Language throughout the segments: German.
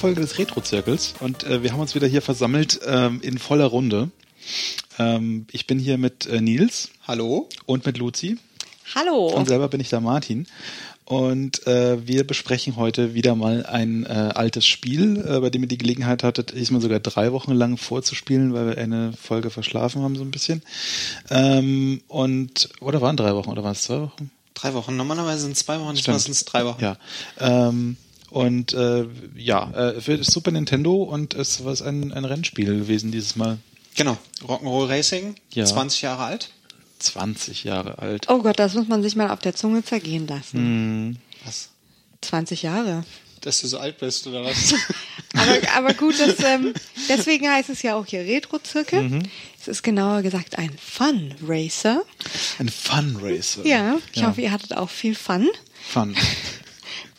Folge des Retro-Zirkels und äh, wir haben uns wieder hier versammelt ähm, in voller Runde. Ähm, ich bin hier mit äh, Nils. Hallo. Und mit Luzi. Hallo. Und selber bin ich der Martin. Und äh, wir besprechen heute wieder mal ein äh, altes Spiel, äh, bei dem ihr die Gelegenheit hattet, diesmal sogar drei Wochen lang vorzuspielen, weil wir eine Folge verschlafen haben so ein bisschen. Ähm, und oder waren drei Wochen oder waren es zwei Wochen? Drei Wochen. Normalerweise sind es zwei Wochen, diesmal sind es drei Wochen. Ja. Ähm, und äh, ja, äh, für das Super Nintendo und es war ein, ein Rennspiel gewesen dieses Mal. Genau. Rock'n'Roll Racing, Ja. 20 Jahre alt. 20 Jahre alt. Oh Gott, das muss man sich mal auf der Zunge zergehen lassen. Was? 20 Jahre. Dass du so alt bist, oder was? Aber, aber gut, das, ähm, deswegen heißt es ja auch hier Retro-Zirkel. Mhm. Es ist genauer gesagt ein Fun Racer. Ein Fun Racer. Ja, ich Ja. hoffe, ihr hattet auch viel Fun. Fun.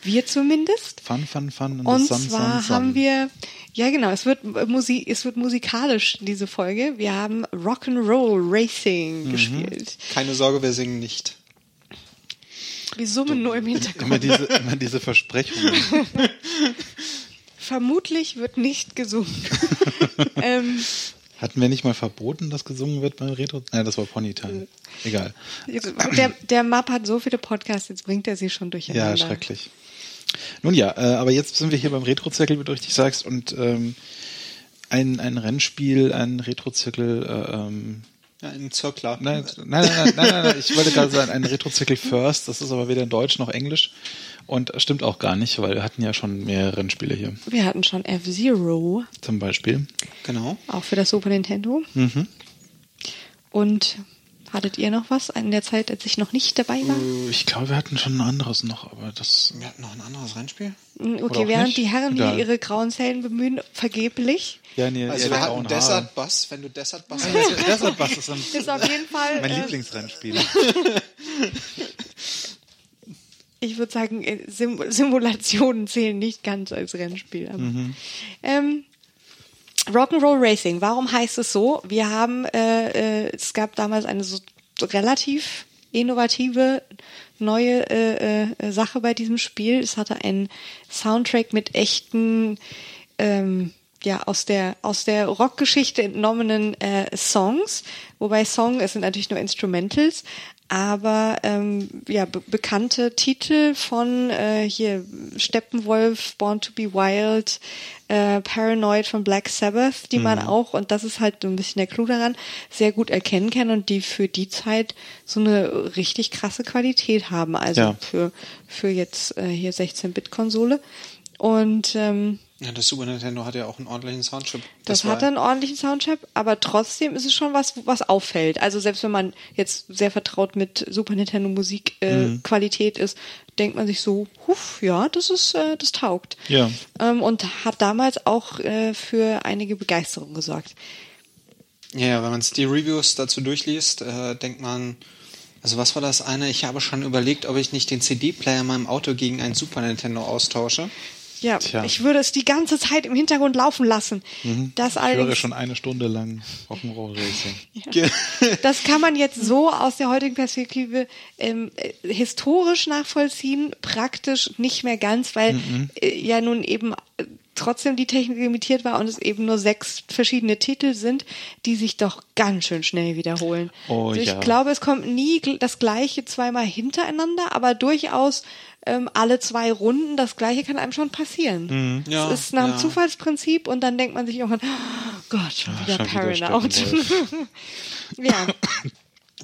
Wir zumindest. Fun, fun, fun. Und the sun, zwar sun, sun. haben wir, ja genau, es wird, Musik, es wird musikalisch, diese Folge. Wir haben Rock'n'Roll Racing Mhm. gespielt. Keine Sorge, wir singen nicht. Wir summen nur im Immer Hintergrund. diese, immer diese Versprechungen. Vermutlich wird nicht gesungen. ähm, Hatten wir nicht mal verboten, dass gesungen wird beim Retro? Nein, das war Ponytime. Egal. der, der Map hat so viele Podcasts, jetzt bringt er sie schon durcheinander. Ja, schrecklich. Nun ja, äh, aber jetzt sind wir hier beim Retro-Zirkel, wie du richtig sagst, und ähm, ein, ein Rennspiel, ein Retro-Zirkel, äh, ähm, Ja, ein Zirkler. nein, nein, nein, nein, nein, nein, nein, ich wollte gerade sagen, ein Retro-Zirkel First, das ist aber weder in Deutsch noch Englisch und stimmt auch gar nicht, weil wir hatten ja schon mehrere Rennspiele hier, Wir hatten schon F-Zero, zum Beispiel. Genau. auch für das Super Nintendo. Mhm. Und hattet ihr noch was in der Zeit, als ich noch nicht dabei war? Äh, Ich glaube, wir hatten schon ein anderes noch, aber das Wir hatten noch ein anderes Rennspiel. Mm, Okay, während nicht? die Herren hier ihre grauen Zellen bemühen, vergeblich, ja, nee, Also wir die hatten Desert Bus. Wenn du Desert Bus Haare. hast, Desert Bus ist, ein, ist auf jeden Fall, mein äh, Lieblingsrennspiel. ich würde sagen, äh, Sim Simulationen zählen nicht ganz als Rennspiel. Aber, ähm, Rock'n'Roll Racing, warum heißt es so? Wir haben, äh, äh, es gab damals eine so relativ innovative neue äh, äh, Sache bei diesem Spiel. Es hatte einen Soundtrack mit echten, ähm, ja, aus der, aus der Rockgeschichte entnommenen äh, Songs. Wobei Song, es sind natürlich nur Instrumentals, aber ähm, ja, be bekannte Titel von äh, hier Steppenwolf, Born to be Wild, äh, Paranoid von Black Sabbath, die man auch, und das ist halt so ein bisschen der Clou daran, sehr gut erkennen kann und die für die Zeit so eine richtig krasse Qualität haben. Also Ja. für, für jetzt äh, hier 16-Bit-Konsole. Und ähm, ja, das Super Nintendo hat ja auch einen ordentlichen Soundchip. das, war- hat einen ordentlichen Soundchip, aber trotzdem ist es schon was, was auffällt. Also selbst wenn man jetzt sehr vertraut mit Super Nintendo Musik äh, Mhm. Ist, denkt man sich so, huf, ja, das ist, äh, das taugt. Ja. Ähm, und hat damals auch äh, für einige Begeisterung gesorgt. Ja, wenn man die Reviews dazu durchliest, äh, denkt man, also was war das eine? Ich habe schon überlegt, ob ich nicht den CD-Player in meinem Auto gegen einen Super Nintendo austausche. Ja, Tja. ich würde es die ganze Zeit im Hintergrund laufen lassen. Das Ich höre schon eine Stunde lang Rock'n'Roll Racing. das kann man jetzt so aus der heutigen Perspektive ähm, äh, historisch nachvollziehen, praktisch nicht mehr ganz, weil äh, ja nun eben äh, trotzdem die Technik limitiert war und es eben nur sechs verschiedene Titel sind, die sich doch ganz schön schnell wiederholen. Oh, also ich ja. glaube, es kommt nie das gleiche zweimal hintereinander, aber durchaus ähm, alle zwei Runden das gleiche kann einem schon passieren. Ja, es ist nach dem ja. Zufallsprinzip und dann denkt man sich irgendwann, oh Gott, schon wieder schon wieder Paranoid. Steppenwolf. ja.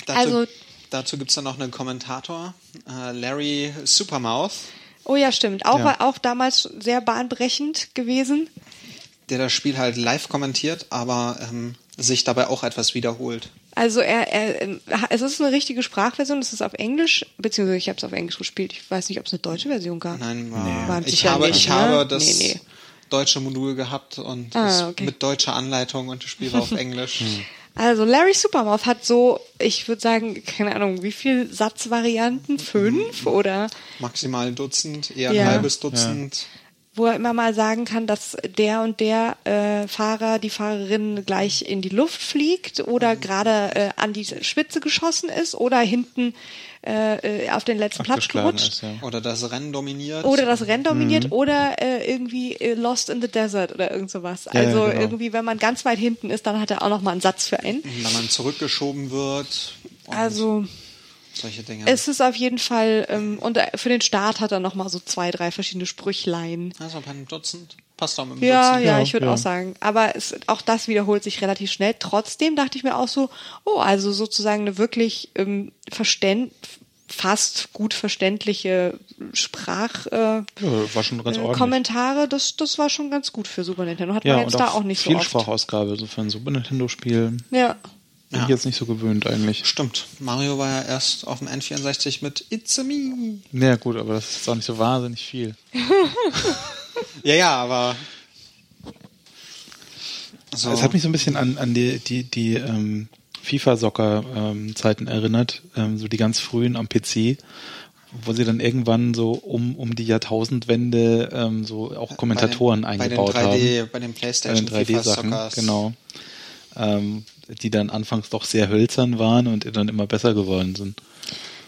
Dazu, Also- dazu gibt's dann noch einen Kommentator, äh, Larry Supermouth, Oh ja, stimmt. Auch, Ja. auch damals sehr bahnbrechend gewesen. der das Spiel halt live kommentiert, aber ähm, sich dabei auch etwas wiederholt. Also er, er, ähm, es ist eine richtige Sprachversion, es ist auf Englisch, beziehungsweise ich habe es auf Englisch gespielt. Ich weiß nicht, ob es eine deutsche Version gab. Nein, war, War ich habe, nicht, ich ne? habe das Nee, nee. deutsche Modul gehabt und Ah, es okay. mit deutscher Anleitung und das Spiel war auf Englisch. Also Larry Supermouth hat so, ich würde sagen, keine Ahnung, wie viel Satzvarianten? Fünf oder? Maximal ein Dutzend, eher Ja. ein halbes Dutzend. wo er immer mal sagen kann, dass der und der äh, Fahrer, die Fahrerin gleich in die Luft fliegt oder Mhm. gerade äh, an die Spitze geschossen ist oder hinten äh, äh, auf den letzten Platz gerutscht. ist, ja. Oder das Rennen dominiert. Oder das Rennen dominiert Mhm. oder äh, irgendwie äh, Lost in the Desert oder irgend sowas. Ja, ja, Also genau. irgendwie, wenn man ganz weit hinten ist, dann hat er auch noch mal einen Satz für einen. wenn man zurückgeschoben wird. Und Also solche Dinge. es ist auf jeden Fall, ähm, und äh, für den Start hat er noch mal so zwei, drei verschiedene Sprüchlein. also bei einem Dutzend. Passt auch mit einem Ja, Dutzend. ja, Ja, ich würde ja. auch sagen. Aber es, auch das wiederholt sich relativ schnell. Trotzdem dachte ich mir auch so, oh, also sozusagen eine wirklich ähm, verständ, fast gut verständliche Sprach. Äh, Ja, war schon ganz äh. Kommentare, das, das war schon ganz gut für Super Nintendo. Hat Ja, man jetzt da auch nicht so viel oft. Sprachausgabe, so für ein Super Nintendo-Spiel. Ja. Bin Ja. ich jetzt nicht so gewöhnt eigentlich. Stimmt. Mario war ja erst auf dem N64 mit It's a Me. Ja, gut, aber das ist auch nicht so wahnsinnig viel. Ja, ja, aber. So. Es hat mich so ein bisschen an, an die, die, die ähm, FIFA-Soccer-Zeiten erinnert, ähm, so die ganz frühen am PC, wo sie dann irgendwann so um, um die Jahrtausendwende ähm, so auch Kommentatoren bei den, eingebaut bei den 3D, haben. Bei den Bei PlayStation den 3D-Sachen, FIFA-Soccers. genau. Ähm, die dann anfangs doch sehr hölzern waren und dann immer besser geworden sind.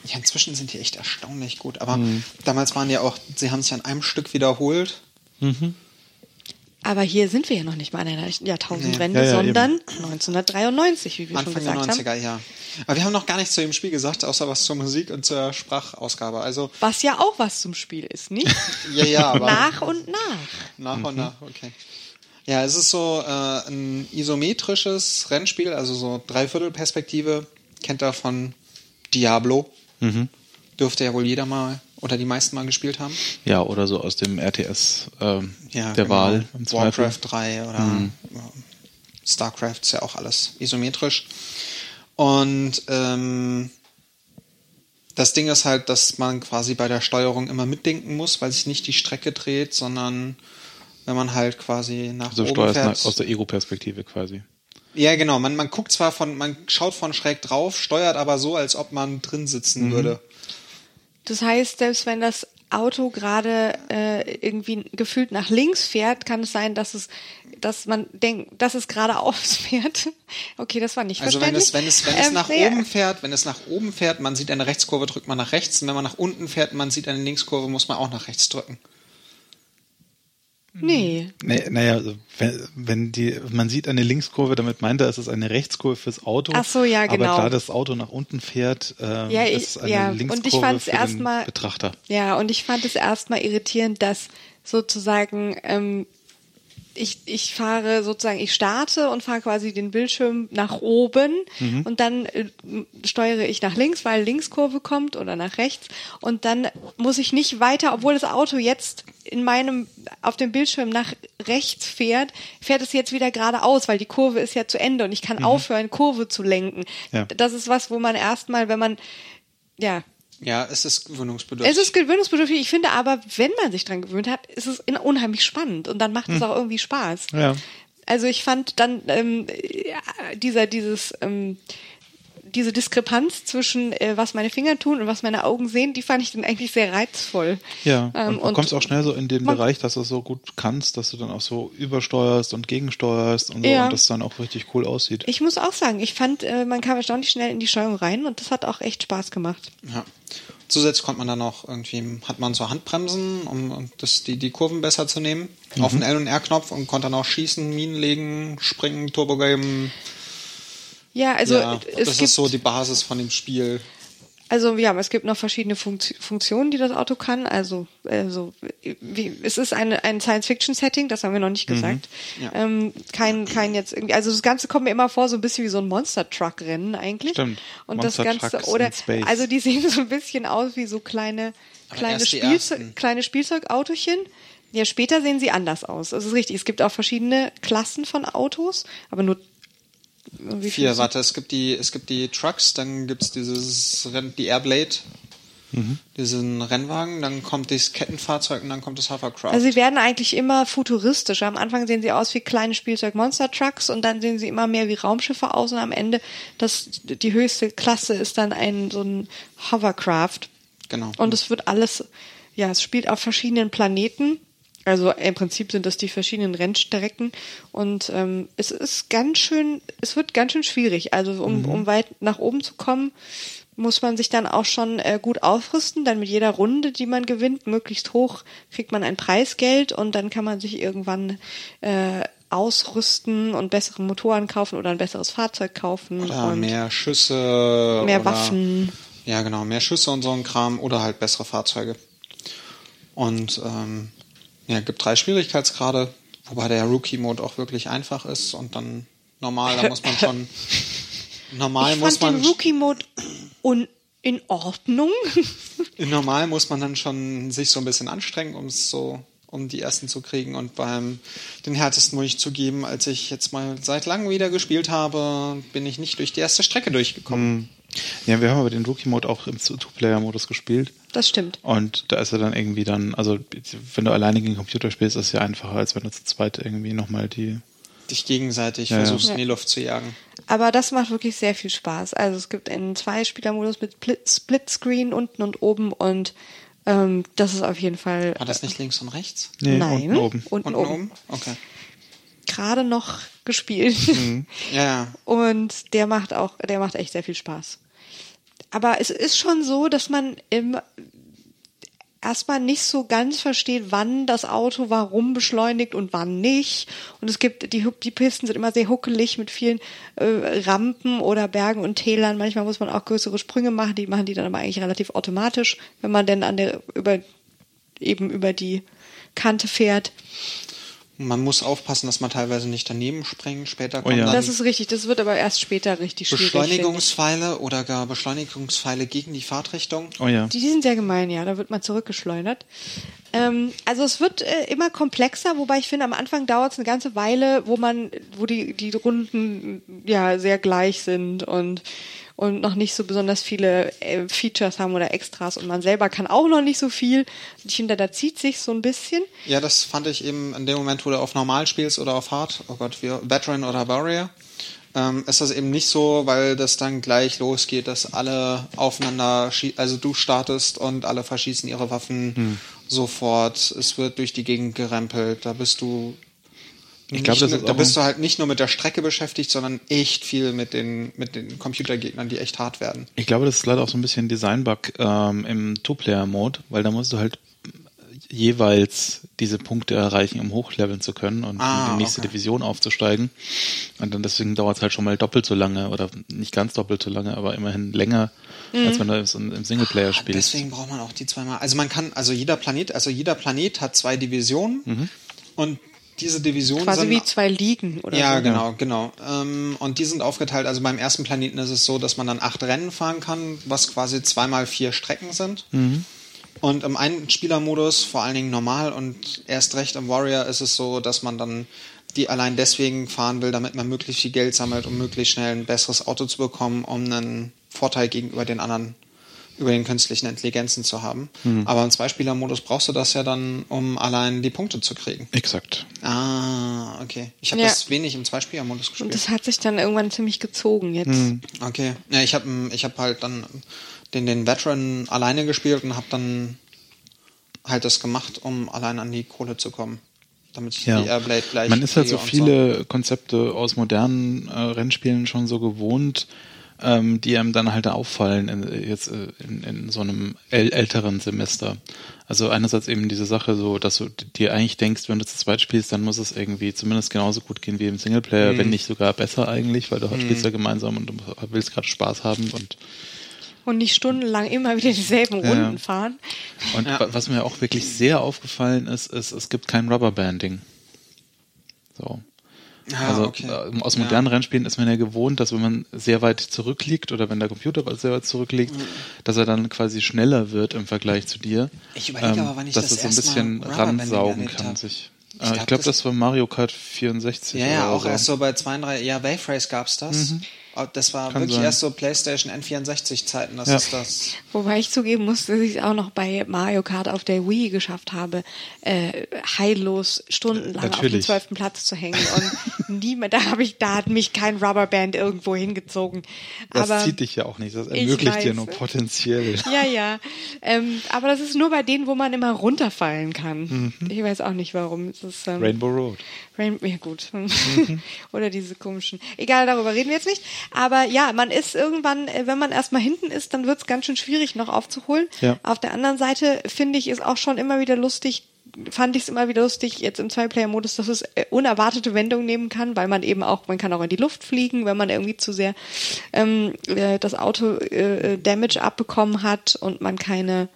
Ja, inzwischen sind die echt erstaunlich gut. Aber Mhm. damals waren die auch, sie haben sich an einem Stück wiederholt. Aber hier sind wir ja noch nicht mal an einer Jahrtausendwende, Nee. Ja, ja, sondern 1993, wie wir schon Anfang der gesagt haben. 90er, ja. Aber wir haben noch gar nichts zu dem Spiel gesagt, außer was zur Musik und zur Sprachausgabe. Also, Was ja auch was zum Spiel ist, nicht? ja, ja, aber. nach und nach. Nach und nach, okay. Ja, es ist so äh, ein isometrisches Rennspiel, also so Dreiviertelperspektive. Kennt ihr von Diablo. Dürfte ja wohl jeder mal oder die meisten mal gespielt haben. Ja, oder so aus dem RTS ähm, Ja, der genau. Wahl im. Warcraft 3 oder ja, Starcraft ist ja auch alles isometrisch. Und ähm, das Ding ist halt, dass man quasi bei der Steuerung immer mitdenken muss, weil sich nicht die Strecke dreht, sondern wenn man halt quasi nach Also oben steuerst fährt. aus der Ego-Perspektive quasi. Ja, genau. Man, man guckt zwar von, man schaut von schräg drauf, steuert aber so, als ob man drin sitzen Mhm. würde. Das heißt, selbst wenn das Auto gerade äh, irgendwie gefühlt nach links fährt, kann es sein, dass es, dass man denkt, dass es geradeaus fährt. Okay, das war nicht Also wenn es, wenn verständlich. es, wenn es Ähm, nach nee, oben fährt, wenn es nach oben fährt, man sieht eine Rechtskurve, drückt man nach rechts. Und wenn man nach unten fährt, man sieht eine Linkskurve, muss man auch nach rechts drücken. Nee. Nee, naja, also wenn, wenn die, man sieht eine Linkskurve, damit meint er, es ist eine Rechtskurve fürs Auto. Ach so, ja, genau. Aber klar, das Auto nach unten fährt, ähm, Ja, ich- ist eine ja, und ich Linkskurve fand's für erstmal- den Betrachter. Ja, und ich fand es erstmal irritierend, dass sozusagen ähm, ich, ich fahre sozusagen, ich starte und fahre quasi den Bildschirm nach oben Mhm. und dann äh, steuere ich nach links, weil Linkskurve kommt oder nach rechts und dann muss ich nicht weiter, obwohl das Auto jetzt in meinem auf dem Bildschirm nach rechts fährt, fährt es jetzt wieder geradeaus, weil die Kurve ist ja zu Ende und ich kann aufhören, Kurve zu lenken. Mhm. Ja. Das ist was, wo man erstmal, wenn man ja, Ja, es ist gewöhnungsbedürftig. es ist gewöhnungsbedürftig. Ich finde aber, wenn man sich dran gewöhnt hat, ist es unheimlich spannend und dann macht es auch irgendwie Spaß. Ja. Also ich fand dann ähm, ja, dieser dieses ähm, diese Diskrepanz zwischen äh, was meine Finger tun und was meine Augen sehen, die fand ich dann eigentlich sehr reizvoll. Ja, Ähm, und du kommst auch schnell so in den Bereich, dass du es so gut kannst, dass du dann auch so übersteuerst und gegensteuerst und so Ja. und das dann auch richtig cool aussieht. Ich muss auch sagen, ich fand, äh, man kam erstaunlich schnell in die Steuerung rein und das hat auch echt Spaß gemacht. Ja. Zusätzlich konnte man dann noch irgendwie, hat man so Handbremsen, um um das, die, die Kurven besser zu nehmen, auf den L- und R-Knopf und konnte dann auch schießen, Minen legen, springen, Turbo geben. Ja, also ja, es das gibt ist so die Basis von dem Spiel. Also ja, es gibt noch verschiedene Funkt Funktionen, die das Auto kann. Also, also wie, es ist eine, ein Science-Fiction-Setting, das haben wir noch nicht gesagt. Ja. Ähm, kein, kein jetzt irgendwie, also das Ganze kommt mir immer vor, so ein bisschen wie so ein Monster-Truck-Rennen eigentlich. Stimmt. Und Monster das Ganze, Trucks oder, also die sehen so ein bisschen aus wie so kleine, Aber kleine, Spielzeug, kleine Spielzeugautochen. Ja, später sehen sie anders aus. Das ist richtig. Es gibt auch verschiedene Klassen von Autos, aber nur Vier, warte, es gibt die, es gibt die Trucks, dann gibt's dieses Renn, die Airblade, diesen Rennwagen, dann kommt das Kettenfahrzeug und dann kommt das Hovercraft. Also sie werden eigentlich immer futuristischer. Am Anfang sehen sie aus wie kleine Spielzeug-Monster-Trucks und dann sehen sie immer mehr wie Raumschiffe aus und am Ende das, die höchste Klasse ist dann ein so ein Hovercraft. genau. Und es wird alles, ja, es spielt auf verschiedenen Planeten Also im Prinzip sind das die verschiedenen Rennstrecken und ähm, es ist ganz schön, es wird ganz schön schwierig. Also um, um weit nach oben zu kommen, muss man sich dann auch schon äh, gut aufrüsten. Dann mit jeder Runde, die man gewinnt, möglichst hoch, kriegt man ein Preisgeld und dann kann man sich irgendwann äh, ausrüsten und bessere Motoren kaufen oder ein besseres Fahrzeug kaufen. Oder mehr Schüsse. mehr oder, Waffen. Ja, genau, mehr Schüsse und so ein Kram oder halt bessere Fahrzeuge. Und ähm, ja, gibt drei Schwierigkeitsgrade, wobei der Rookie-Mode auch wirklich einfach ist und dann normal, da muss man schon normal ich muss fand man den Rookie-Mode un in Ordnung. normal muss man dann schon sich so ein bisschen anstrengen, um es so um die ersten zu kriegen und beim den härtesten muss ich zugeben, als ich jetzt mal seit langem wieder gespielt habe, bin ich nicht durch die erste Strecke durchgekommen. Ja, wir haben aber den Rookie-Mode auch im Two-Player-Modus gespielt. Das stimmt. Und da ist er dann irgendwie dann, also wenn du alleine gegen den Computer spielst, ist es ja einfacher, als wenn du zu zweit irgendwie nochmal die. Dich gegenseitig Ja, ja. versuchst in die Ja. Luft zu jagen. Aber das macht wirklich sehr viel Spaß. Also es gibt einen Zwei-Spieler-Modus mit Split- Split-Screen unten und oben und ähm, das ist auf jeden Fall War das nicht links und rechts? Nee, Nein. unten oben. unten Unten oben. oben? Okay. Gerade noch gespielt. Ja, ja. Und der macht auch, der macht echt sehr viel Spaß. Aber es ist schon so, dass man im erstmal nicht so ganz versteht, wann das Auto warum beschleunigt und wann nicht. Und es gibt, die, die Pisten sind immer sehr huckelig mit vielen äh, Rampen oder Bergen und Tälern. Manchmal muss man auch größere Sprünge machen, die machen die dann aber eigentlich relativ automatisch, wenn man denn an der, über, eben über die Kante fährt. Man muss aufpassen, dass man teilweise nicht daneben springt. Später kommen ja. dann Das ist richtig, das wird aber erst später richtig schwierig. Beschleunigungspfeile oder gar Beschleunigungspfeile gegen die Fahrtrichtung. Oh ja. Die, die sind sehr gemein, ja. Da wird man zurückgeschleudert. Ähm, also es wird äh, immer komplexer, wobei ich finde, am Anfang dauert es eine ganze Weile, wo man, wo die, die Runden ja sehr gleich sind und und noch nicht so besonders viele äh, Features haben oder Extras und man selber kann auch noch nicht so viel. Ich finde, da zieht sich so ein bisschen. Ja, das fand ich eben in dem Moment, wo du auf Normal spielst oder auf Hard, oh Gott, wie Veteran oder Warrior, ähm, ist das eben nicht so, weil das dann gleich losgeht, dass alle aufeinander, schie- also du startest und alle verschießen ihre Waffen sofort. Es wird durch die Gegend gerempelt. Da bist du Ich glaube, nicht das nur- ist da bist du halt nicht nur mit der Strecke beschäftigt, sondern echt viel mit den, mit den Computergegnern, die echt hart werden. Ich glaube, das ist leider auch so ein bisschen ein Design-Bug ähm, im Two-Player-Mode, weil da musst du halt jeweils diese Punkte erreichen, um hochleveln zu können und Ah, in die nächste okay. Division aufzusteigen. Und dann deswegen dauert es halt schon mal doppelt so lange oder nicht ganz doppelt so lange, aber immerhin länger, als wenn du es im Singleplayer spielst. Deswegen braucht man auch die zweimal. Also man kann, also jeder Planet, also jeder Planet hat zwei Divisionen und diese Divisionen Quasi sind wie zwei Ligen oder ja, so. genau, genau. Ähm, und die sind aufgeteilt. Also beim ersten Planeten ist es so, dass man dann acht Rennen fahren kann, was quasi zweimal vier Strecken sind. Und im einen Spielermodus, vor allen Dingen normal und erst recht im Warrior, ist es so, dass man dann die allein deswegen fahren will, damit man möglichst viel Geld sammelt, um möglichst schnell ein besseres Auto zu bekommen, um einen Vorteil gegenüber den anderen, über den künstlichen Intelligenzen zu haben. Aber im Zweispielermodus brauchst du das ja dann, um allein die Punkte zu kriegen. Exakt. Ah, okay. Ich habe Ja. das wenig im Zweispielermodus Und gespielt. das hat sich dann irgendwann ziemlich gezogen jetzt. Okay. Ja, ich habe ich hab halt dann den, den Veteran alleine gespielt und habe dann halt das gemacht, um allein an die Kohle zu kommen. Damit ich Ja. die Airblade gleich Man ist halt so und viele Konzepte aus modernen äh, Rennspielen schon so gewohnt, ähm, die einem dann halt auffallen in, jetzt äh, in, in so einem äl älteren Semester. Also einerseits eben diese Sache so, dass du dir eigentlich denkst, wenn du zu zweit spielst, dann muss es irgendwie zumindest genauso gut gehen wie im Singleplayer, wenn nicht sogar besser eigentlich, weil du halt spielst ja gemeinsam und du willst gerade Spaß haben und Und nicht stundenlang immer wieder dieselben Ja. Runden fahren. Und Ja. wa- was mir auch wirklich sehr aufgefallen ist, ist, es gibt kein Rubberbanding. So. Ah, also okay. äh, aus Ja. modernen Rennspielen ist man ja gewohnt, dass wenn man sehr weit zurückliegt oder wenn der Computer sehr weit zurückliegt, Mhm. dass er dann quasi schneller wird im Vergleich zu dir. Ähm, Ich überlege aber, wann ich dass das er so ein bisschen ransaugen kann hab. sich. Ich Äh, Ich glaub, glaube, das- das war Mario Kart 64 Ja, ja, auch so. erst so bei 32, ja, Wave Race gab's das. Mhm. Oh, das war Kann wirklich sein. erst so PlayStation N64-Zeiten, das Ja. ist das. Wobei ich zugeben muss, dass ich es auch noch bei Mario Kart auf der Wii geschafft habe, äh, heillos stundenlang auf dem Natürlich. zwölften Platz zu hängen. Und niemand, da habe ich, da hat mich kein Rubberband irgendwo hingezogen. Das aber, zieht dich ja auch nicht. Das Ich ermöglicht dir nur potenziell. Ja, ja. Ähm, aber das ist nur bei denen, wo man immer runterfallen kann. Mhm. Ich weiß auch nicht warum. Es ist, ähm, Rainbow Road. Rain ja gut. Mhm. Oder diese komischen. Egal, darüber reden wir jetzt nicht. Aber ja, man ist irgendwann, äh, wenn man erstmal hinten ist, dann wird es ganz schön schwierig noch aufzuholen. Ja. Auf der anderen Seite finde ich es auch schon immer wieder lustig, fand ich es immer wieder lustig, jetzt im Zwei-Player-Modus, dass es äh, unerwartete Wendungen nehmen kann, weil man eben auch, man kann auch in die Luft fliegen, wenn man irgendwie zu sehr ähm, äh, das Auto äh, Damage abbekommen hat und man keine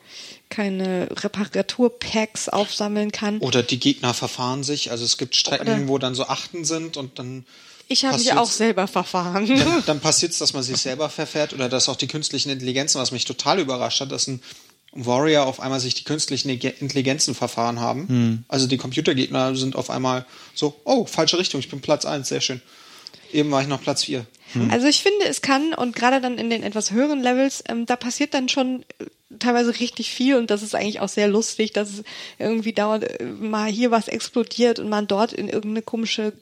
keine Reparaturpacks aufsammeln kann. Oder die Gegner verfahren sich. Also es gibt Strecken, Oder- wo dann so Achten sind und dann Ich habe mich auch selber verfahren. dann, dann passiert es, dass man sich selber verfährt oder dass auch die künstlichen Intelligenzen, was mich total überrascht hat, dass ein Warrior auf einmal sich die künstlichen Ige- Intelligenzen verfahren haben. Also die Computergegner sind auf einmal so, oh, falsche Richtung, ich bin Platz eins, sehr schön. Eben war ich noch Platz vier. Also ich finde, es kann und gerade dann in den etwas höheren Levels, ähm, da passiert dann schon äh, teilweise richtig viel und das ist eigentlich auch sehr lustig, dass es irgendwie dauernd äh, mal hier was explodiert und man dort in irgendeine komische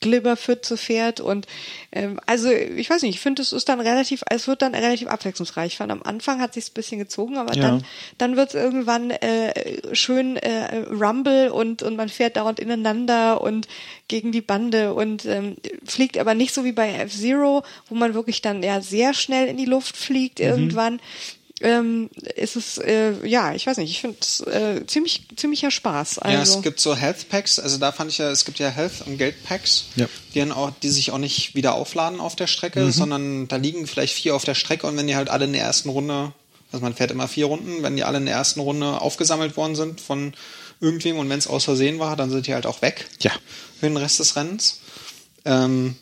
Glibberpfütze fährt und ähm, also ich weiß nicht, ich finde es ist dann relativ, es wird dann relativ abwechslungsreich. Ich fand am Anfang hat sich ein bisschen gezogen, aber Ja. dann dann wird es irgendwann äh, schön äh, Rumble und und man fährt dauernd ineinander und gegen die Bande und ähm, fliegt aber nicht so wie bei F-Zero, wo man wirklich dann ja sehr schnell in die Luft fliegt irgendwann. Ähm, ist es, äh, ja, ich weiß nicht, ich finde es äh, ziemlich, ziemlicher Spaß. Also, Ja, es gibt so Health Packs, also da fand ich ja, es gibt ja Health und Geld Packs, Ja. die, dann auch, die sich auch nicht wieder aufladen auf der Strecke, sondern da liegen vielleicht vier auf der Strecke und wenn die halt alle in der ersten Runde, also man fährt immer vier Runden, wenn die alle in der ersten Runde aufgesammelt worden sind von irgendwem und wenn es aus Versehen war, dann sind die halt auch weg Ja. für den Rest des Rennens. Ähm,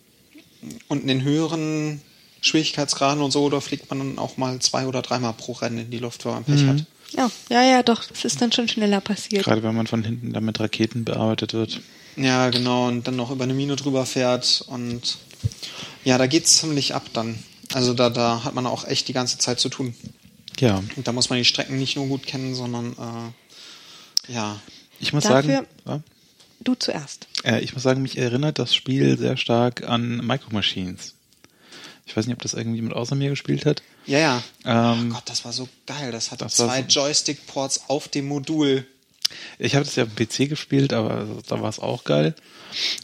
und in den höheren Schwierigkeitsgraden und so, da fliegt man dann auch mal zwei oder dreimal pro Rennen in die Luft, wenn man Pech hat. ja, ja, ja, doch, es ist dann schon schneller passiert. Gerade wenn man von hinten dann mit Raketen bearbeitet wird. Ja, genau, und dann noch über eine Mine drüber fährt und ja, da geht's ziemlich ab dann. Also da, da hat man auch echt die ganze Zeit zu tun. Ja. Und da muss man die Strecken nicht nur gut kennen, sondern äh, ja. Ich muss Dafür- sagen, ja, Du zuerst. äh, ich muss sagen, mich erinnert das Spiel sehr stark an Micro Machines. Ich weiß nicht, ob das irgendjemand außer mir gespielt hat. Ja, ja. Ähm, oh Gott, das war so geil. Das hatte das war zwei so- Joystick-Ports auf dem Modul. Ich habe das ja am PC gespielt, aber da war es auch geil.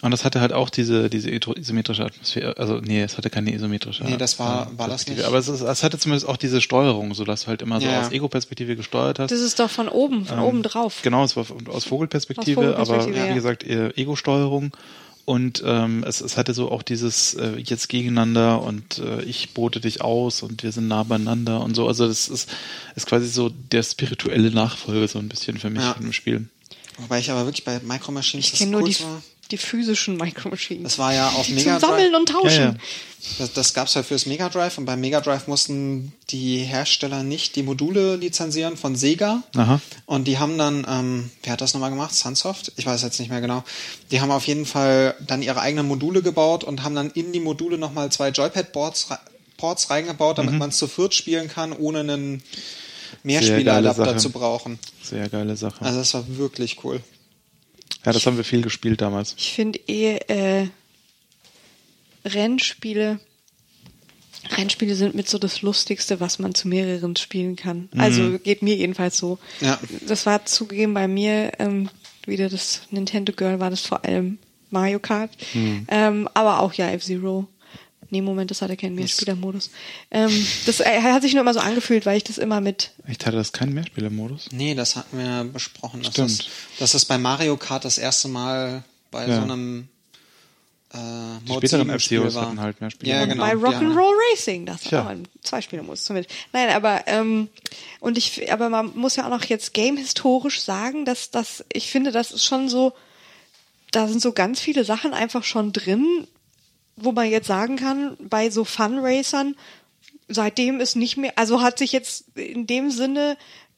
Und das hatte halt auch diese, diese isometrische Atmosphäre. Also, nee, es hatte keine isometrische Nee, das war- äh, war das nicht? Aber es, ist, es hatte zumindest auch diese Steuerung, so dass du halt immer so Ja. aus Ego-Perspektive gesteuert hast. Das ist doch von oben, von oben drauf. Genau, es war aus Vogelperspektive, Aus Vogelperspektive, aber wie ja. gesagt, eher Ego-Steuerung. Und ähm, es, es hatte so auch dieses äh, jetzt gegeneinander und äh, ich bote dich aus und wir sind nah beieinander und so. Also das ist, ist quasi so der spirituelle Nachfolger so ein bisschen für mich Ja. von dem Spiel. Wobei ich aber wirklich bei Micro Machines Ich das kenne nur die, coolste war. Die physischen Micro Machines. Das war ja auf die Mega zum Sammeln Drive. und Tauschen. Ja, ja. Das, das gab es halt fürs Mega Drive und beim Mega Drive mussten die Hersteller nicht die Module lizenzieren von Sega. Aha. Und die haben dann, ähm, wer hat das nochmal gemacht? Sunsoft? Ich weiß jetzt nicht mehr genau. Die haben auf jeden Fall dann ihre eigenen Module gebaut und haben dann in die Module nochmal zwei Joypad-Boards re- Ports reingebaut, damit man es zu viert spielen kann, ohne einen Mehrspieler-Adapter zu brauchen. Sehr geile Sache. Also das war wirklich cool. Ja, das haben wir viel gespielt damals. Ich finde eh äh, Rennspiele. Rennspiele sind mit so das Lustigste, was man zu mehreren spielen kann. Also geht mir jedenfalls so. Ja. Das war zugegeben bei mir, ähm, wieder das Nintendo Girl war das vor allem Mario Kart. Ähm, aber auch ja F-Zero. Nee, Moment, das hatte keinen Mehrspielermodus. Ähm, das äh, hat sich nur immer so angefühlt, weil ich das immer mit Ich hatte das keinen Mehrspielermodus. Nee, das hatten wir besprochen. Das Stimmt. ist, das ist bei Mario Kart das erste Mal bei Ja. so einem äh, Die Mode späteren 7 Spiel F-Zeros war. hatten halt Mehrspieler. Ja, Und genau. bei Rock'n'Roll Racing, das war auch ein Zweispielermodus zumindest. Nein, aber ähm, und ich, aber man muss ja auch noch jetzt game historisch sagen, dass das, ich finde, das ist schon so, da sind so ganz viele Sachen einfach schon drin, wo man jetzt sagen kann, bei so Fun Racern, seitdem ist nicht mehr, also hat sich jetzt in dem Sinne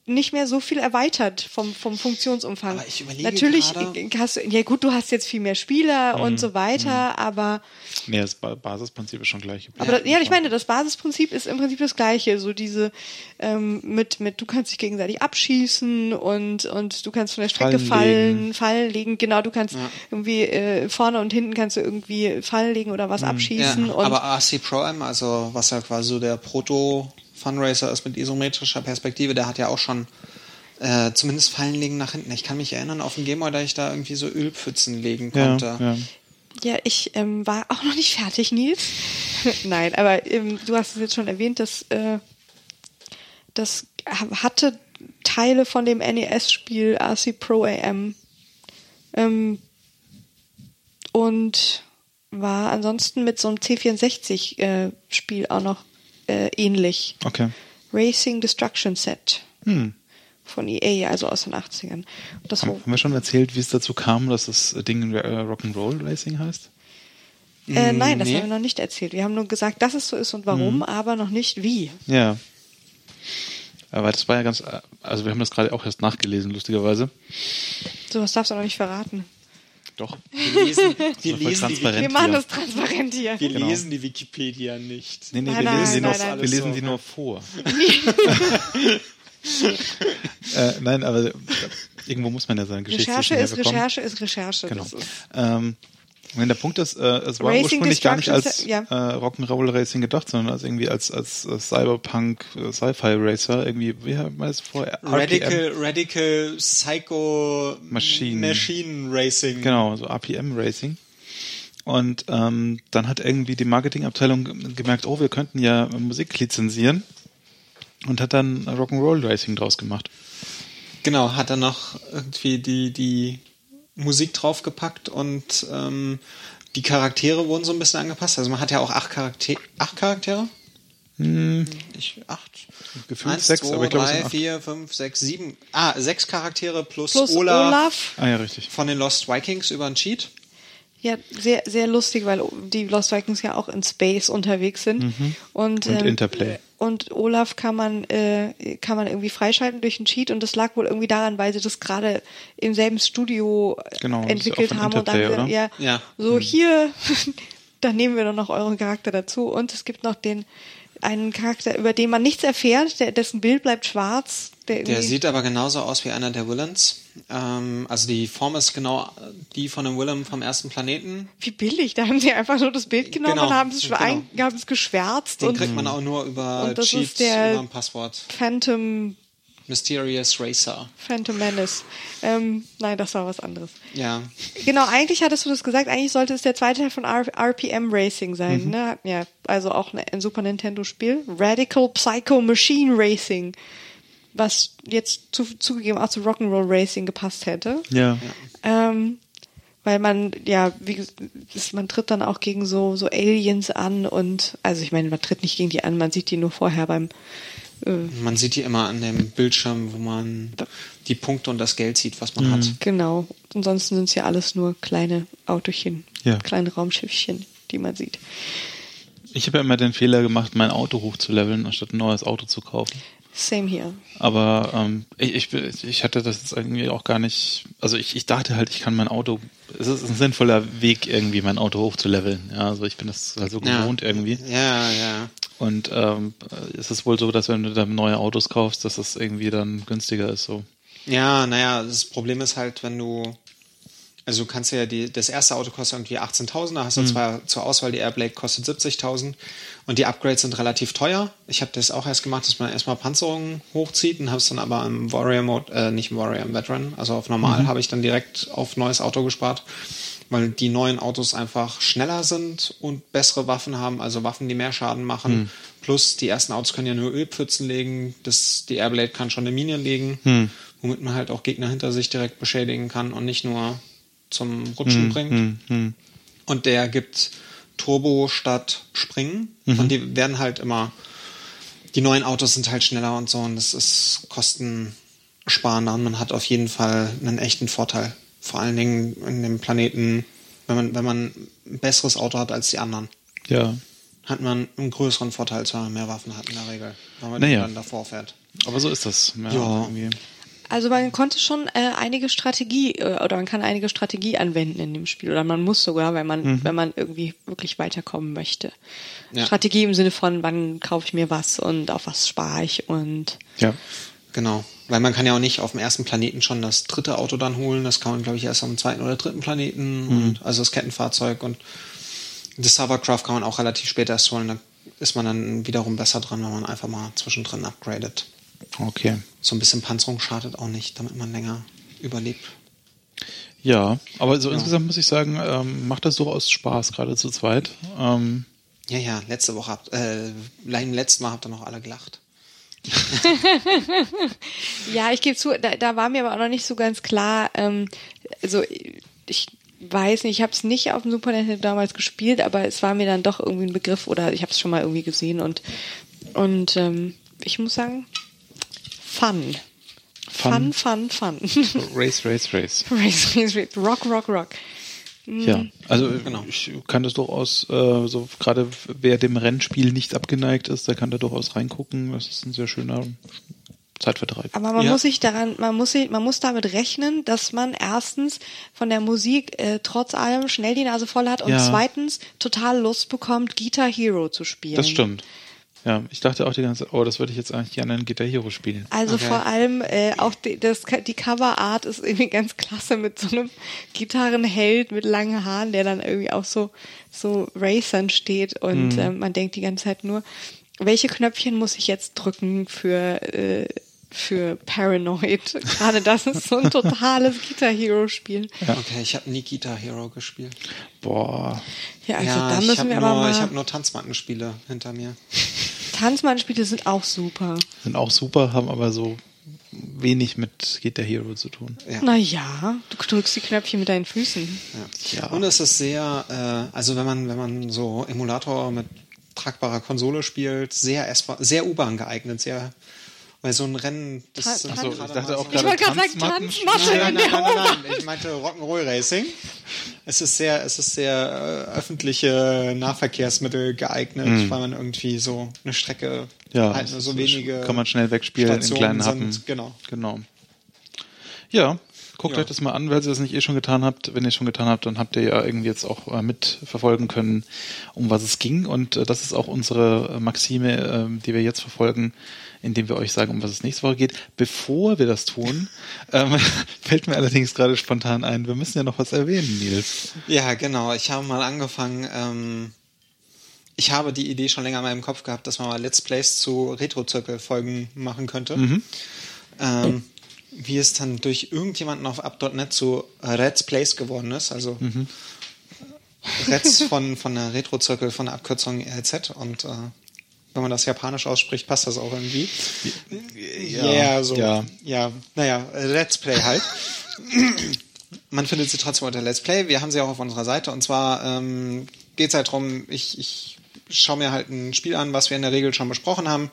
nicht mehr so viel erweitert vom, vom Funktionsumfang. Aber ich überlege Natürlich gerade- hast du, ja gut, du hast jetzt viel mehr Spieler Mhm. und so weiter, aber Nee, das ba Basisprinzip ist schon gleich geblieben. aber ja, ja, ich meine, das Basisprinzip ist im Prinzip das gleiche. So diese ähm, mit, mit, du kannst dich gegenseitig abschießen und, und du kannst von der Strecke Fallen fallen, legen. Fallen legen. Genau, du kannst irgendwie äh, vorne und hinten kannst du irgendwie Fallen legen oder was Ja, abschießen. und aber RC Pro M, also was ja quasi so der Proto-Funracer ist mit isometrischer Perspektive, der hat ja auch schon äh, zumindest Fallen legen nach hinten. Ich kann mich erinnern, auf dem Gameboy, da ich da irgendwie so Ölpfützen legen ja, konnte. ja. Ja, ich ähm, war auch noch nicht fertig, Nils. Nein, aber ähm, du hast es jetzt schon erwähnt, dass äh, das hatte Teile von dem NES-Spiel RC Pro AM ähm, und war ansonsten mit so einem C64-Spiel äh, auch noch äh, ähnlich. Okay. Racing Destruction Set Hm. von EA, also aus den 80ern. Und das war, Haben wir schon erzählt, wie es dazu kam, dass das Ding äh, Rock'n'Roll Racing heißt? äh, nein, das nee. haben wir noch nicht erzählt. Wir haben nur gesagt, dass es so ist und warum, aber noch nicht wie. Ja. Aber das war ja ganz, also wir haben das gerade auch erst nachgelesen, lustigerweise. Sowas darfst du noch nicht verraten. Doch. Wir lesen, wir lesen, die, transparent. Wir machen das transparent hier. wir Genau. lesen die Wikipedia nicht. Nee, nee, Nein, wir nein, lesen sie nein, nur, nein. wir lesen Alles sie so. nur vor. äh, nein, aber irgendwo muss man ja seine Geschichte Recherche ist. Recherche ist Recherche. Genau. Das ist, Ähm, wenn der Punkt ist, äh, es war Racing ursprünglich gar nicht als Destruction, äh, Rock'n'Roll Racing gedacht, sondern als irgendwie als als Cyberpunk äh, Sci-Fi Racer irgendwie wie haben wir das vorher Radical, Radical Psycho Maschinen. Machine Racing. Genau, so RPM Racing. Und ähm, dann hat irgendwie die Marketingabteilung ge- gemerkt, oh, wir könnten ja Musik lizenzieren und hat dann Rock'n'Roll Racing draus gemacht. Genau, hat er noch irgendwie die, die Musik draufgepackt und ähm, die Charaktere wurden so ein bisschen angepasst. Also man hat ja auch acht, Charakter acht Charaktere. Ich, acht. Hm. Gefühlt Eins, sechs, zwei, aber ich glaube, drei, vier, fünf, sechs, sieben. Ah, sechs Charaktere plus, plus Olaf, Olaf. Ah ja, richtig. von den Lost Vikings über einen Cheat. Ja, sehr, sehr lustig, weil die Lost Vikings ja auch in Space unterwegs sind. Und, Und Interplay. Und Olaf kann man, äh, kann man irgendwie freischalten durch einen Cheat und das lag wohl irgendwie daran, weil sie das gerade im selben Studio Genau, das ist entwickelt haben und dann gesagt, oder? ja, Ja. so hier, dann nehmen wir doch noch euren Charakter dazu und es gibt noch den einen Charakter, über den man nichts erfährt, der, dessen Bild bleibt schwarz. Der, Der sieht aber genauso aus wie einer der Villains. Ähm, also die Form ist genau die von dem Willem vom ersten Planeten. wie billig, da haben sie einfach nur das Bild genommen Genau, und haben es, genau. haben es geschwärzt Den und kriegt man auch nur über und das Cheat, ist der- über ein Passwort. Phantom Mysterious Racer. Phantom Menace. Ähm, nein, das war was anderes. Ja. Genau, eigentlich hattest du das gesagt, eigentlich sollte es der zweite Teil von R RPM Racing sein, Mhm. ne? Ja, also auch ein, Super Nintendo Spiel. Radical Psycho Machine Racing. Was jetzt zu, zugegeben auch zu Rock'n'Roll Racing gepasst hätte. Ja. Ähm, weil man, ja, wie man tritt dann auch gegen so, so Aliens an und, also ich meine, man tritt nicht gegen die an, man sieht die nur vorher beim, Man sieht die immer an dem Bildschirm, wo man die Punkte und das Geld sieht, was man hat. Genau. Ansonsten sind es ja alles nur kleine Autochen, Ja. kleine Raumschiffchen, die man sieht. Ich habe ja immer den Fehler gemacht, mein Auto hochzuleveln, anstatt ein neues Auto zu kaufen. Same here. Aber ähm, ich, ich, ich hatte das jetzt irgendwie auch gar nicht. Also ich, ich dachte halt, ich kann mein Auto. Es ist ein sinnvoller Weg, irgendwie mein Auto hochzuleveln. Ja, also ich bin das halt so Ja. gewohnt irgendwie. Ja, ja. Und ähm, es ist wohl so, dass wenn du dann neue Autos kaufst, dass das irgendwie dann günstiger ist. So. Ja, naja, das Problem ist halt, wenn du. Also du kannst ja die, das erste Auto kostet irgendwie 18.000, da hast du zwar zur Auswahl die Airblade kostet 70.000 und die Upgrades sind relativ teuer. Ich habe das auch erst gemacht, dass man erstmal Panzerungen hochzieht und habe es dann aber im Warrior Mode, äh, nicht im Warrior, im Veteran, also auf normal habe ich dann direkt auf neues Auto gespart, weil die neuen Autos einfach schneller sind und bessere Waffen haben, also Waffen, die mehr Schaden machen. Plus die ersten Autos können ja nur Ölpfützen legen, das, die Airblade kann schon eine Mine legen, womit man halt auch Gegner hinter sich direkt beschädigen kann und nicht nur zum Rutschen bringt. Hm, hm. Und der gibt Turbo statt Springen. Und die werden halt immer, die neuen Autos sind halt schneller und so und das ist kostensparender und man hat auf jeden Fall einen echten Vorteil. Vor allen Dingen in dem Planeten, wenn man, wenn man ein besseres Auto hat als die anderen, Ja. hat man einen größeren Vorteil, als wenn man mehr Waffen hat in der Regel, weil man Naja. dann davor fährt. Aber so ist das. Ja. irgendwie. Also man konnte schon äh, einige Strategie äh, oder man kann einige Strategie anwenden in dem Spiel oder man muss sogar, wenn man wenn man irgendwie wirklich weiterkommen möchte. Ja. Strategie im Sinne von, wann kaufe ich mir was und auf was spare ich und Ja. Genau. Weil man kann ja auch nicht auf dem ersten Planeten schon das dritte Auto dann holen. Das kann man, glaube ich, erst am zweiten oder dritten Planeten. Und also das Kettenfahrzeug und das Hovercraft kann man auch relativ spät erst holen. Da ist man dann wiederum besser dran, wenn man einfach mal zwischendrin upgradet. Okay. So ein bisschen Panzerung schadet auch nicht, damit man länger überlebt. Ja, aber so insgesamt muss ich sagen, ähm, macht das durchaus Spaß, gerade zu zweit. Ähm, Ja, ja, letzte Woche habt, äh, im letzten Mal habt ihr noch alle gelacht. Ja, ich gebe zu, da, da war mir aber auch noch nicht so ganz klar, ähm, also ich weiß nicht, ich habe es nicht auf dem Super Nintendo damals gespielt, aber es war mir dann doch irgendwie ein Begriff oder ich habe es schon mal irgendwie gesehen und und ähm, ich muss sagen, fun. Fun, fun, fun. Race, Race, Race. race, race, race. Rock, rock, rock. Ja, also Genau. ich kann das durchaus, äh, so gerade wer dem Rennspiel nicht abgeneigt ist, der kann da durchaus reingucken. Das ist ein sehr schöner Zeitvertreib. Aber man Ja. muss sich daran, man muss sich, man muss damit rechnen, dass man erstens von der Musik äh, trotz allem schnell die Nase voll hat und Ja. zweitens total Lust bekommt, Guitar Hero zu spielen. Das stimmt. Ja, ich dachte auch die ganze Zeit, oh, das würde ich jetzt eigentlich gerne in Guitar Hero spielen. Also Okay. vor allem äh, auch die, das, die Coverart ist irgendwie ganz klasse mit so einem Gitarrenheld mit langen Haaren, der dann irgendwie auch so so Racern steht und ähm, man denkt die ganze Zeit nur, welche Knöpfchen muss ich jetzt drücken für äh, für Paranoid? Gerade das ist so ein totales Guitar Hero Spiel. Okay, ich habe nie Guitar Hero gespielt. Boah. Ja, also ja, da ich müssen habe wir nur, aber ich mal. hab nur Tanzmattenspiele hinter mir. Tanzmannspiele sind auch super. Sind auch super, haben aber so wenig mit Guitar Hero zu tun. Ja. Na ja, du drückst die Knöpfchen mit deinen Füßen. Ja. Und es ist sehr, äh, also wenn man, wenn man so Emulator mit tragbarer Konsole spielt, sehr sehr U-Bahn geeignet, sehr, weil so ein Rennen, das Ta- sind Tan- ich gerade dachte auch so- Ich wollte gerade sagen, Tanzmatten Tanzmatte Nein, in nein, der nein, nein, Ober. nein, ich meinte Rock'n'Roll Racing. Es ist sehr, es ist sehr äh, öffentliche Nahverkehrsmittel geeignet, weil man irgendwie so eine Strecke Ja, halt nur so wenige kann man schnell wegspielen in Stationen kleinen Happen. sind. Genau. Genau. Ja, guckt Ja. euch das mal an, weil ihr das nicht eh schon getan habt. Wenn ihr es schon getan habt, dann habt ihr ja irgendwie jetzt auch äh, mitverfolgen können, um was es ging. Und äh, das ist auch unsere äh, Maxime, äh, die wir jetzt verfolgen, indem wir euch sagen, um was es nächste Woche geht. Bevor wir das tun, ähm, fällt mir allerdings gerade spontan ein, wir müssen ja noch was erwähnen, Nils. Ja, genau. Ich habe mal angefangen, ähm, ich habe die Idee schon länger in meinem Kopf gehabt, dass man mal Let's Plays zu Retro-Zirkel-Folgen machen könnte. Ähm, wie es dann durch irgendjemanden auf up.net zu Reds Plays geworden ist, also Reds von, von der Retro-Zirkel, von der Abkürzung RZ und äh, wenn man das japanisch ausspricht, passt das auch irgendwie. Ja, so. ja. ja, naja, Let's Play halt. Man findet sie trotzdem unter Let's Play. Wir haben sie auch auf unserer Seite. Und zwar ähm, geht es halt darum, ich, ich schaue mir halt ein Spiel an, was wir in der Regel schon besprochen haben.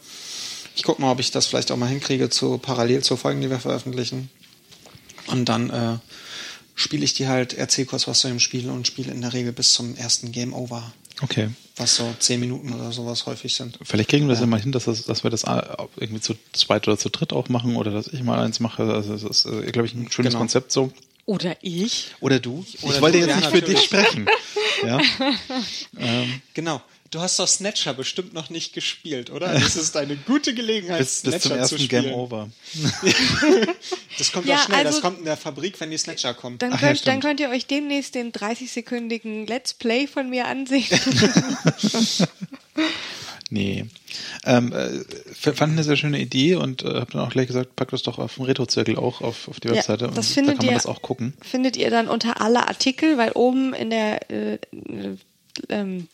Ich gucke mal, ob ich das vielleicht auch mal hinkriege, zu, parallel zu Folgen, die wir veröffentlichen. Und dann äh, spiele ich die halt, erzähle kurz was zu dem Spiel und spiele in der Regel bis zum ersten Game Over. Okay. Was so zehn Minuten oder sowas häufig sind. Vielleicht kriegen wir das ja, mal hin, dass, das, dass wir das äh, irgendwie zu zweit oder zu dritt auch machen oder dass ich mal eins mache. Also das ist, äh, glaube ich, ein schönes Genau. Konzept so. Oder ich. Oder du? Oder ich wollte du, jetzt ja, nicht für natürlich. dich sprechen. Ja. ähm, Genau. Du hast doch Snatcher bestimmt noch nicht gespielt, oder? Das ist eine gute Gelegenheit, bis, bis zum Snatcher zu ersten spielen. Game Over. Das kommt Ja, schnell, das also- kommt in der Fabrik, wenn die Snatcher kommen. Dann Ach ja, könnt, dann könnt ihr euch demnächst den 30-sekündigen Let's Play von mir ansehen. Nee. Ähm, äh, fand eine sehr schöne Idee und äh, habe dann auch gleich gesagt, pack das doch auf dem Retro-Zirkel auch auf, auf die Ja, Webseite. das und findet da kann man ihr- das auch gucken. Findet ihr dann unter alle Artikel, weil oben in der äh, äh, ähm,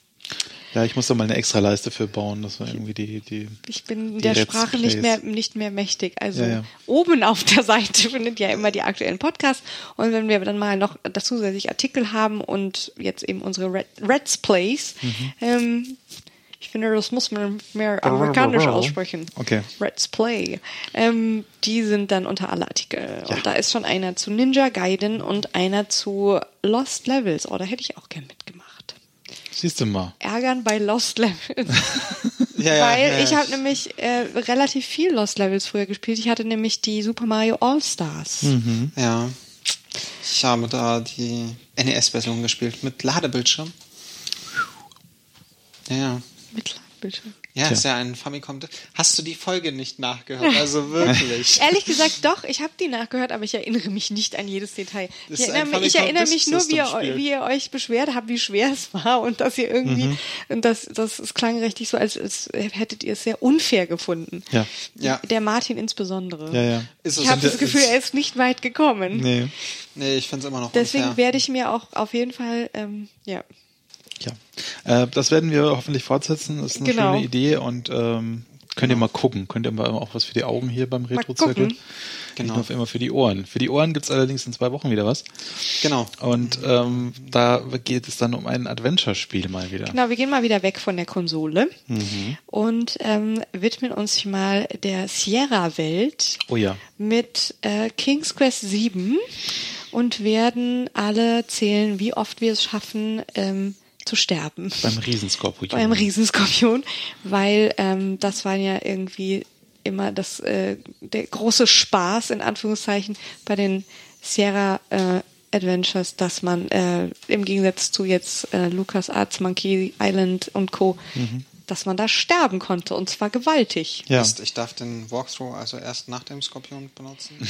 Ja, ich muss da mal eine extra Leiste für bauen. Das war irgendwie die, die ich bin Die der Let's Sprache nicht mehr, nicht mehr mächtig. Also Ja, ja. oben auf der Seite findet ihr immer die aktuellen Podcasts. Und wenn wir dann mal noch zusätzlich Artikel haben und jetzt eben unsere Red, Reds Plays, Mhm. ähm, ich finde, das muss man mehr amerikanisch aussprechen. Okay. Let's Play. Ähm, die sind dann unter alle Artikel. Und da ist schon einer zu Ninja Gaiden und einer zu Lost Levels. Oh, da hätte ich auch gern mitgemacht. Siehst du mal. Ärgern bei Lost Levels. Ja, ja, Weil ja, ich habe nämlich äh, relativ viel Lost Levels früher gespielt. Ich hatte nämlich die Super Mario All-Stars. Hm. Ja. Ich habe da die NES-Version gespielt mit Ladebildschirm. Ja, ja. Mit Bildschirm. Ja, Tja. ist ja ein Famicom. Hast du die Folge nicht nachgehört? Also wirklich. Ehrlich gesagt, doch, ich habe die nachgehört, aber ich erinnere mich nicht an jedes Detail. Ich erinnere, ich erinnere mich nur, wie ihr, wie ihr euch beschwert habt, wie schwer es war und dass ihr irgendwie, Mhm. und das, das, es klang richtig so, als, als hättet ihr es sehr unfair gefunden. Ja. Ja. Der Martin insbesondere. Ja, ja. Ist Ich habe das Gefühl, er ist nicht weit gekommen. Nee. Nee, ich finde es immer noch Deswegen unfair. werde ich mir auch auf jeden Fall, ähm, ja. Ja. Äh, das werden wir hoffentlich fortsetzen. Das ist eine Genau. schöne Idee und ähm, könnt ihr mal gucken. Könnt ihr mal auch was für die Augen hier beim Retro-Zirkel. Genau. Genau. Nicht nur immer für die Ohren. Für die Ohren gibt's allerdings in zwei Wochen wieder was. Genau. Und ähm, da geht es dann um ein Adventure-Spiel mal wieder. Genau, wir gehen mal wieder weg von der Konsole Mhm. und ähm, widmen uns mal der Sierra-Welt Oh ja. mit äh, King's Quest 7 und werden alle zählen, wie oft wir es schaffen, ähm, zu sterben. Beim Riesenskorpion. Beim Riesenskorpion, weil ähm, das war ja irgendwie immer das äh, der große Spaß in Anführungszeichen bei den Sierra äh, Adventures, dass man äh, im Gegensatz zu jetzt äh, Lucas Arts, Monkey Island und Co. dass man da sterben konnte und zwar gewaltig. Ja. Ich darf den Walkthrough also erst nach dem Skorpion benutzen.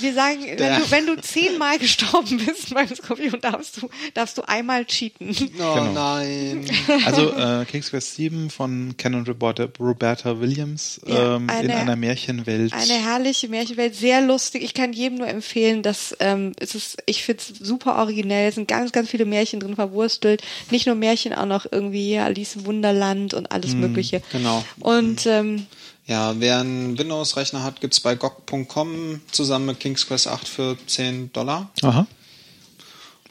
Wir sagen, wenn du, wenn du zehnmal gestorben bist beim Skorpion, darfst du, darfst du einmal cheaten. Oh Genau. nein. Also äh, King's Quest 7 von Canon Roberta, Roberta Williams Ja, ähm, in eine- einer Märchenwelt. Eine herrliche Märchenwelt, sehr lustig. Ich kann jedem nur empfehlen, dass ähm, es ist, ich finde es super originell. Es sind ganz, ganz viele Märchen drin verwurstelt. Nicht nur Märchen, auch noch irgendwie Alice im Wunderland und alles Mögliche. genau. Und ähm, Ja, wer einen Windows-Rechner hat, gibt's bei GOG.com zusammen mit King's Quest 8 für 10 Dollar. Aha.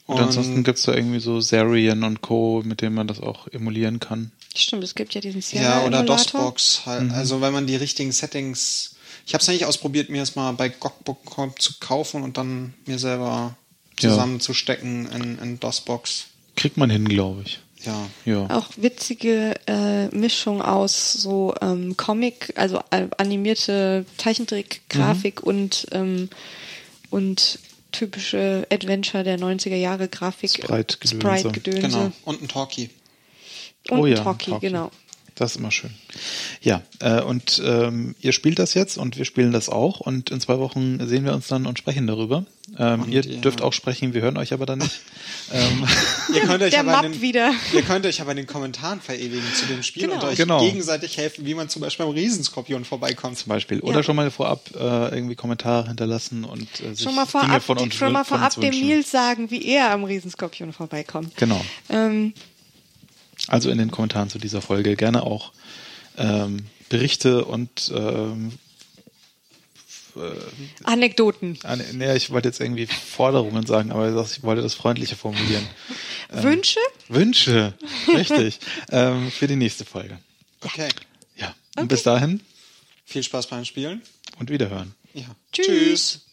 Und, Und- ansonsten gibt's da irgendwie so Zarian und Co., mit denen man das auch emulieren kann. stimmt, es gibt ja diesen Ja, Sierra oder Emulator. DOSBox. Halt. Also wenn man die richtigen Settings... Ich habe es eigentlich ausprobiert, mir es mal bei GOG.com zu kaufen und dann mir selber Ja. zusammenzustecken in, in DOSBox. Kriegt man hin, glaube ich. Ja. Ja. Auch witzige äh, Mischung aus so ähm, Comic, also äh, animierte Zeichentrick-Grafik Mhm. und, ähm, und typische Adventure der 90er Jahre Grafik. Sprite-Gedönse. Sprite-Gedönse. Genau. Und ein Talkie. Und oh ja, Talkie, Talkie. genau. Das ist immer schön. Ja, äh, und ähm, ihr spielt das jetzt und wir spielen das auch und in zwei Wochen sehen wir uns dann und sprechen darüber. Ähm, Und ihr dürft auch sprechen, wir hören euch aber dann nicht. ähm, Ihr könnt euch Der aber Map in den, wieder. Ihr könnt euch aber in den Kommentaren verewigen zu dem Spiel Genau. und euch Genau. gegenseitig helfen, wie man zum Beispiel beim Riesenskorpion vorbeikommt. zum Beispiel. Oder Ja. schon mal vorab äh, irgendwie Kommentare hinterlassen und äh, sich Schon mal Dinge vorab, von uns, schon mal von vorab uns dem. Nils sagen, wie er am Riesenskorpion vorbeikommt. Genau. Ähm, Also in den Kommentaren zu dieser Folge gerne auch ähm, Berichte und ähm, Anekdoten. ah, nee, ich wollte jetzt irgendwie Forderungen sagen, aber ich wollte das freundlicher formulieren. Wünsche? Wünsche, richtig, ähm, für die nächste Folge. Okay. Ja, und bis dahin Viel Spaß beim Spielen. und wiederhören. Ja. Tschüss. Tschüss.